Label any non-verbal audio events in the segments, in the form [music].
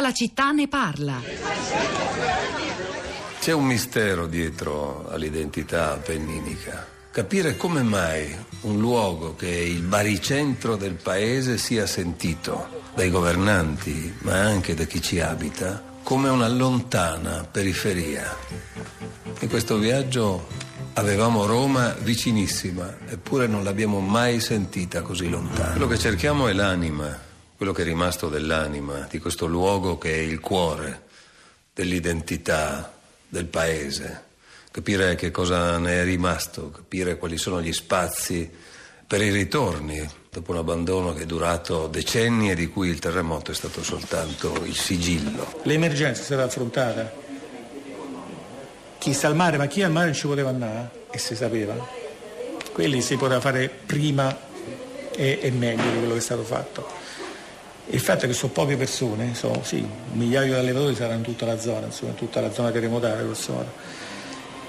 La città ne parla. C'è un mistero dietro all'identità appenninica. Capire come mai un luogo che è il baricentro del paese sia sentito dai governanti, ma anche da chi ci abita, come una lontana periferia. In questo viaggio avevamo Roma vicinissima, eppure non l'abbiamo mai sentita così lontana. Quello che cerchiamo è l'anima, quello che è rimasto dell'anima, di questo luogo che è il cuore dell'identità del paese. Capire che cosa ne è rimasto, capire quali sono gli spazi per i ritorni, dopo un abbandono che è durato decenni e di cui il terremoto è stato soltanto il sigillo. L'emergenza stata affrontata. Chi sta al mare, ma chi al mare non ci poteva andare e si sapeva. Quelli si poteva fare prima e, e meglio di quello che è stato fatto. Il fatto è che sono poche persone, sono sì, un migliaio di allevatori saranno in tutta la zona, insomma, in tutta la zona terremotata grosso modo.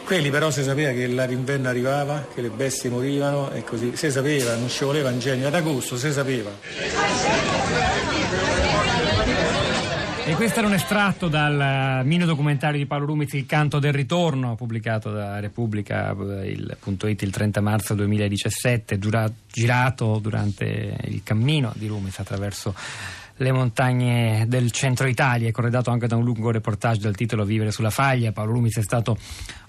Quelli però si sapeva che l'inverno arrivava, che le bestie morivano e così, si sapeva, non ci voleva ingegno, ad agosto si sapeva. E questo era un estratto dal mini documentario di Paolo Rumiz, Il canto del ritorno, pubblicato da Repubblica il, il 30 marzo 2017, girato durante il cammino di Rumiz attraverso le montagne del centro Italia, corredato anche da un lungo reportage dal titolo Vivere sulla faglia. Paolo Rumiz è stato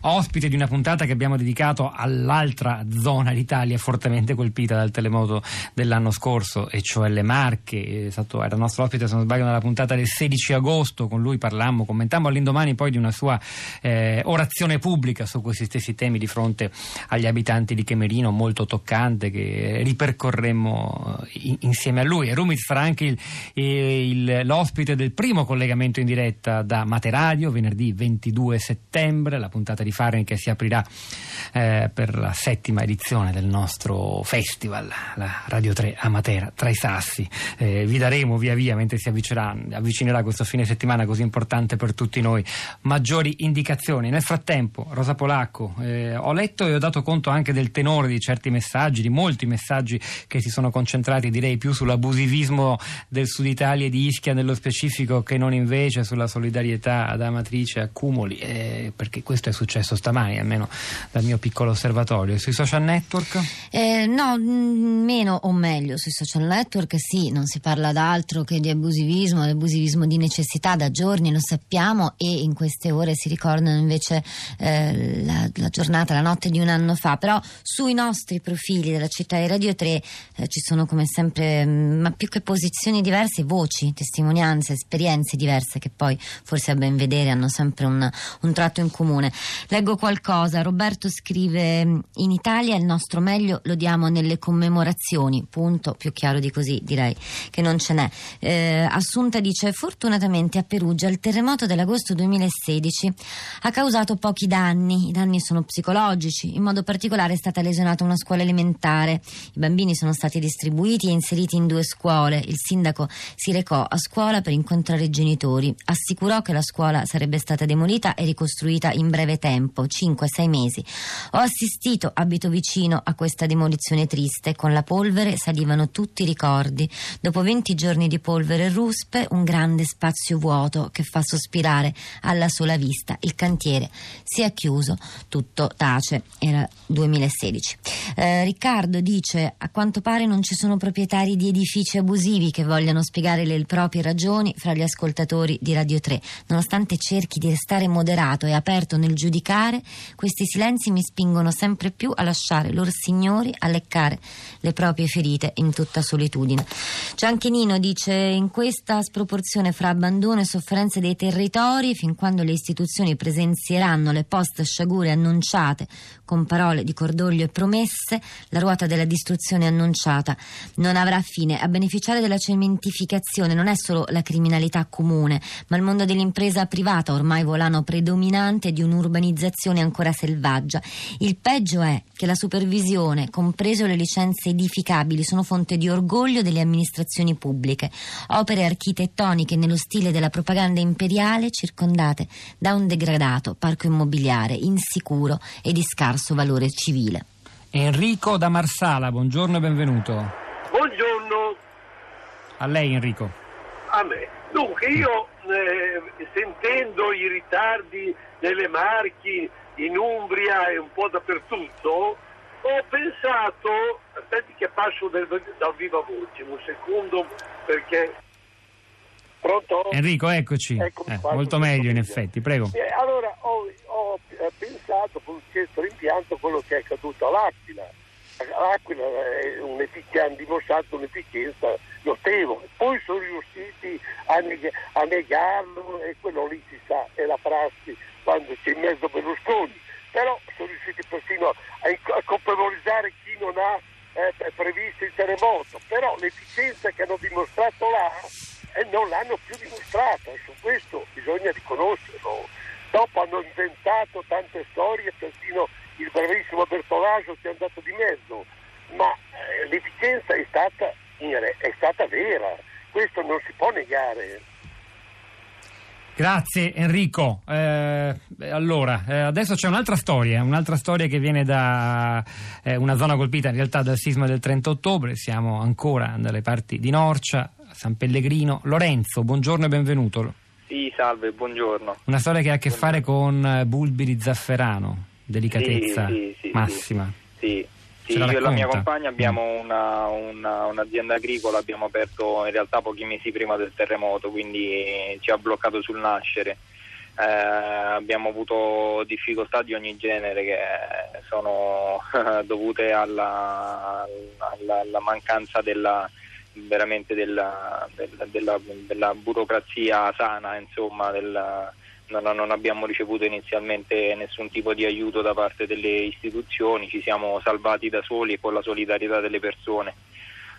ospite di una puntata che abbiamo dedicato all'altra zona d'Italia fortemente colpita dal telemoto dell'anno scorso, e cioè le Marche. Stato, era nostro ospite, se non sbaglio, nella puntata del 16 agosto. Con lui parlammo, commentammo all'indomani poi di una sua eh, orazione pubblica su questi stessi temi di fronte agli abitanti di Chemerino, molto toccante, che ripercorremmo in, insieme a lui. E Rumiz sarà anche il, l'ospite del primo collegamento in diretta da Materadio, venerdì 22 settembre, la puntata di Fahrenheit che si aprirà eh, per la settima edizione del nostro festival, la Radio 3 a Matera, tra i sassi. Eh, vi daremo via via, mentre si avvicinerà questo fine settimana così importante per tutti noi, maggiori indicazioni. Nel frattempo, Rosa Polacco, eh, ho letto e ho dato conto anche del tenore di certi messaggi, di molti messaggi che si sono concentrati direi più sull'abusivismo del Sud Italia e di Ischia nello specifico che non invece sulla solidarietà ad Amatrice e a Cumoli, eh, perché questo è successo stamani, almeno dal mio piccolo osservatorio. Sui social network? Eh, no, mm, meno o meglio, sui social network sì, non si parla d'altro che di abusivismo, di abusivismo di necessità da giorni, lo sappiamo, e in queste ore si ricordano invece eh, la, la, giornata, la notte di un anno fa, però sui nostri profili della città di Radio 3 eh, ci sono come sempre, mm, ma più che posizioni diverse, voci, testimonianze, esperienze diverse che poi forse a ben vedere hanno sempre un, un tratto in comune. Leggo qualcosa, Roberto scrive in Italia il nostro meglio lo diamo nelle commemorazioni, punto, più chiaro di così direi che non ce n'è. Eh, Assunta dice fortunatamente a Perugia il terremoto dell'agosto 2016 ha causato pochi danni, i danni sono psicologici, in modo particolare è stata lesionata una scuola elementare, i bambini sono stati distribuiti e inseriti in due scuole, il sindaco si recò a scuola per incontrare i genitori, assicurò che la scuola sarebbe stata demolita e ricostruita in breve tempo, 5-6 mesi. Ho assistito, abito vicino a questa demolizione triste, con la polvere salivano tutti i ricordi. Dopo 20 giorni di polvere e ruspe, un grande spazio vuoto che fa sospirare alla sola vista. Il cantiere si è chiuso, tutto tace. Era 2016. Eh, Riccardo dice: A quanto pare non ci sono proprietari di edifici abusivi che vogliano spiegare le proprie ragioni fra gli ascoltatori di Radio 3. Nonostante cerchi di restare moderato e aperto nel giudicare, questi silenzi mi spingono sempre più a lasciare loro signori a leccare le proprie ferite in tutta solitudine. Gianchenino dice: In questa sproporzione fra abbandono e sofferenze dei territori, fin quando le istituzioni presenzieranno le post sciagure annunciate con parole di cordoglio e promesse, la ruota della distruzione annunciata non avrà fine. A beneficiare della cementificazione non è solo la criminalità comune, ma il mondo dell'impresa privata, ormai volano predominante di un'urbanizzazione ancora selvaggia. Il peggio è che la supervisione, compreso le licenze edificabili, sono fonte di orgoglio delle amministrazioni pubbliche. Opere architettoniche nello stile della propaganda imperiale circondate da un degradato parco immobiliare insicuro e di scarso valore civile. Enrico da Marsala, buongiorno e benvenuto. A lei Enrico. A me. Dunque io eh, sentendo i ritardi nelle Marchi, in Umbria e un po' dappertutto, ho pensato, aspetti che passo dal, dal viva voce, un secondo perché... Pronto? Enrico, eccoci. Eh, molto meglio in effetti, prego. Eh, allora ho, ho pensato con questo rimpianto quello che è accaduto all'Aquila. L'Aquila hanno dimostrato un'efficienza notevole, poi sono riusciti a, neg- a negarlo e quello lì si sa, è la prassi quando c'è in mezzo Berlusconi, però sono riusciti persino a, a colpevolizzare chi non ha eh, previsto il terremoto, però l'efficienza che hanno dimostrato là eh, non l'hanno più dimostrata. E su questo bisogna riconoscerlo. Dopo hanno inventato tante storie, persino il bravissimo Bertolaso si è andato di mezzo, ma eh, l'efficienza è stata, è stata vera, questo non si può negare. Grazie Enrico. Eh, allora, eh, adesso c'è un'altra storia, un'altra storia che viene da eh, una zona colpita in realtà dal sisma del 30 ottobre, siamo ancora dalle parti di Norcia, San Pellegrino. Lorenzo, buongiorno e benvenuto. Sì, salve, buongiorno. Una storia che ha a che fare con eh, bulbi di zafferano, delicatezza sì, sì, massima. Sì, io e la mia compagna abbiamo una, una, un'azienda agricola, abbiamo aperto in realtà pochi mesi prima del terremoto, quindi ci ha bloccato sul nascere. Eh, abbiamo avuto difficoltà di ogni genere che sono [laughs] dovute alla, alla, alla mancanza della, veramente della, della, della, burocrazia sana, insomma, della, non, abbiamo ricevuto inizialmente nessun tipo di aiuto da parte delle istituzioni, ci siamo salvati da soli e con la solidarietà delle persone.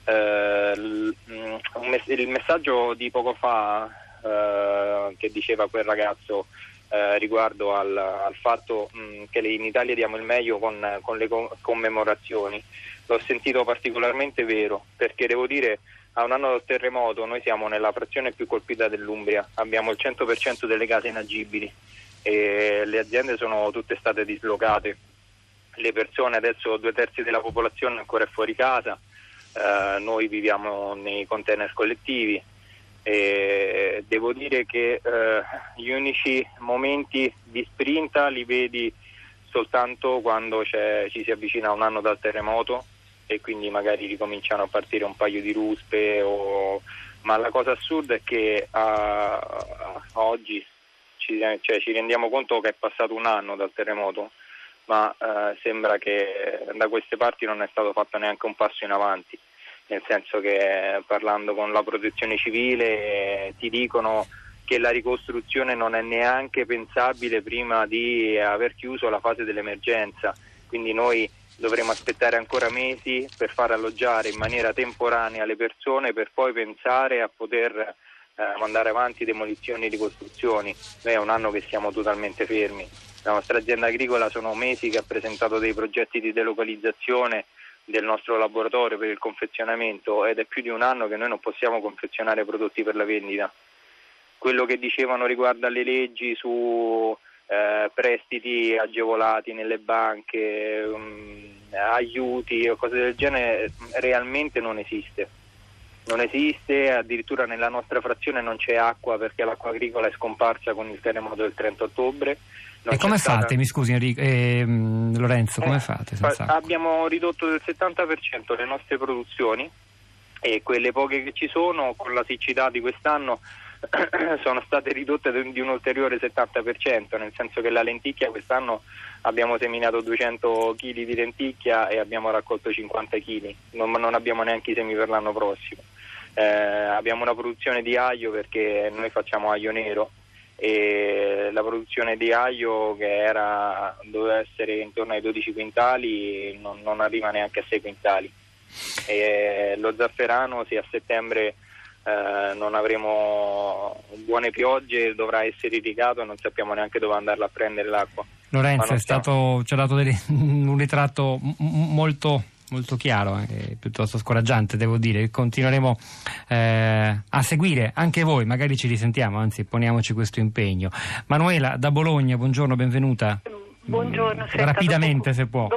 Eh, il messaggio di poco fa eh, che diceva quel ragazzo eh, riguardo al, al fatto mh, che in Italia diamo il meglio con, con le commemorazioni, l'ho sentito particolarmente vero perché devo dire a un anno dal terremoto noi siamo nella frazione più colpita dell'Umbria, abbiamo il 100% delle case inagibili e le aziende sono tutte state dislocate, le persone adesso due terzi della popolazione ancora è fuori casa, eh, noi viviamo nei container collettivi. E devo dire che eh, gli unici momenti di sprinta li vedi soltanto quando ci si avvicina a un anno dal terremoto e quindi magari ricominciano a partire un paio di ruspe o... ma la cosa assurda è che a, oggi ci, cioè, ci, rendiamo conto che è passato un anno dal terremoto ma eh, sembra che da queste parti non è stato fatto neanche un passo in avanti nel senso che parlando con la protezione civile eh, ti dicono che la ricostruzione non è neanche pensabile prima di aver chiuso la fase dell'emergenza. Quindi noi dovremo aspettare ancora mesi per far alloggiare in maniera temporanea le persone per poi pensare a poter eh, mandare avanti demolizioni e ricostruzioni. Noi è un anno che siamo totalmente fermi. La nostra azienda agricola sono mesi che ha presentato dei progetti di delocalizzazione del nostro laboratorio per il confezionamento ed è più di un anno che noi non possiamo confezionare prodotti per la vendita. Quello che dicevano riguardo alle leggi su eh, prestiti agevolati nelle banche, um, aiuti o cose del genere realmente non esiste. Non esiste, addirittura nella nostra frazione non c'è acqua perché l'acqua agricola è scomparsa con il terremoto del 30 ottobre. Non e come fate, stata... mi scusi Enrico, eh, Lorenzo, come eh, fate? Abbiamo ridotto del 70% le nostre produzioni e quelle poche che ci sono con la siccità di quest'anno [coughs] sono state ridotte di un ulteriore 70%, nel senso che la lenticchia quest'anno abbiamo seminato 200 kg di lenticchia e abbiamo raccolto 50 kg, non, non abbiamo neanche i semi per l'anno prossimo. Eh, abbiamo una produzione di aglio perché noi facciamo aglio nero e la produzione di aglio che era, doveva essere intorno ai 12 quintali non, non arriva neanche a 6 quintali. E lo zafferano se a settembre eh, non avremo buone piogge, dovrà essere irrigato e non sappiamo neanche dove andarla a prendere l'acqua. Lorenzo, stato, ci ha dato delle, [laughs] un ritratto m- molto molto chiaro e piuttosto scoraggiante, devo dire. Continueremo eh, a seguire anche voi, magari ci risentiamo, anzi poniamoci questo impegno. Manuela da Bologna, buongiorno, benvenuta. Buongiorno, Senta, rapidamente dopo, se può.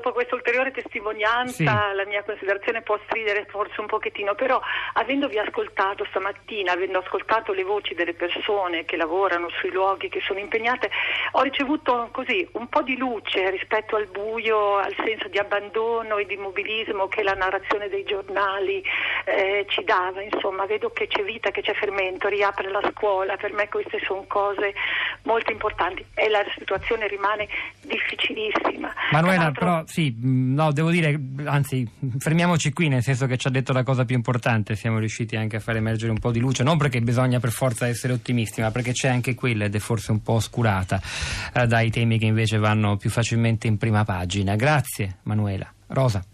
Ulteriore testimonianza, sì. la mia considerazione può stridere forse un pochettino, però avendovi ascoltato stamattina, avendo ascoltato le voci delle persone che lavorano sui luoghi, che sono impegnate, ho ricevuto così un po' di luce rispetto al buio, al senso di abbandono e di immobilismo che la narrazione dei giornali eh, ci dava. Insomma, vedo che c'è vita, che c'è fermento, riapre la scuola, per me queste sono cose molto importanti e la situazione rimane difficilissima. Manuela, però sì, no, devo dire, anzi, fermiamoci qui, nel senso che ci ha detto la cosa più importante, siamo riusciti anche a far emergere un po' di luce, non perché bisogna per forza essere ottimisti, ma perché c'è anche quella ed è forse un po' oscurata eh, dai temi che invece vanno più facilmente in prima pagina. Grazie Manuela. Rosa.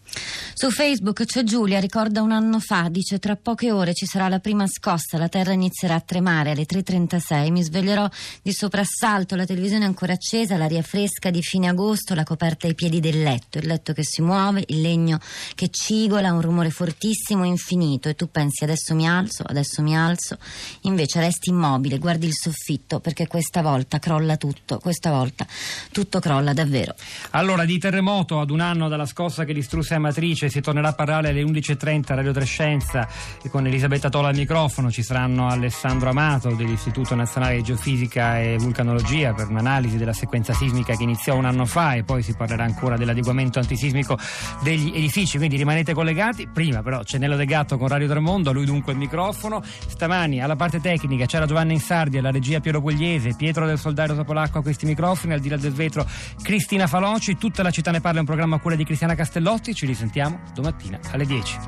Su Facebook c'è Giulia, ricorda un anno fa, dice tra poche ore ci sarà la prima scossa, la terra inizierà a tremare alle 3.36, mi sveglierò di soprassalto, la televisione è ancora accesa, l'aria fresca di fine agosto, la coperta ai piedi del letto, il letto che si muove, il legno che cigola, un rumore fortissimo, infinito. E tu pensi adesso mi alzo, adesso mi alzo, invece resti immobile, guardi il soffitto perché questa volta crolla tutto, questa volta tutto crolla davvero. Allora di terremoto ad un anno dalla scossa che distrusse Amatrice si tornerà a parlare alle 11.30 Radio Trescenza. Con Elisabetta Tola al microfono, ci saranno Alessandro Amato dell'Istituto Nazionale di Geofisica e Vulcanologia per un'analisi della sequenza sismica che iniziò un anno fa e poi si parlerà ancora dell'adeguamento antisismico degli edifici, quindi rimanete collegati. Prima però Cenello De Gatto con Radio Tremondo, lui dunque il microfono. Stamani alla parte tecnica c'era Giovanna Insardi, alla regia Piero Pugliese, Pietro del Soldario Topolacco a questi microfoni, al di là del vetro Cristina Faloci, tutta la città ne parla, è un programma a cura di Cristiana Castellotti, ci risentiamo ritorniamo domattina alle 10.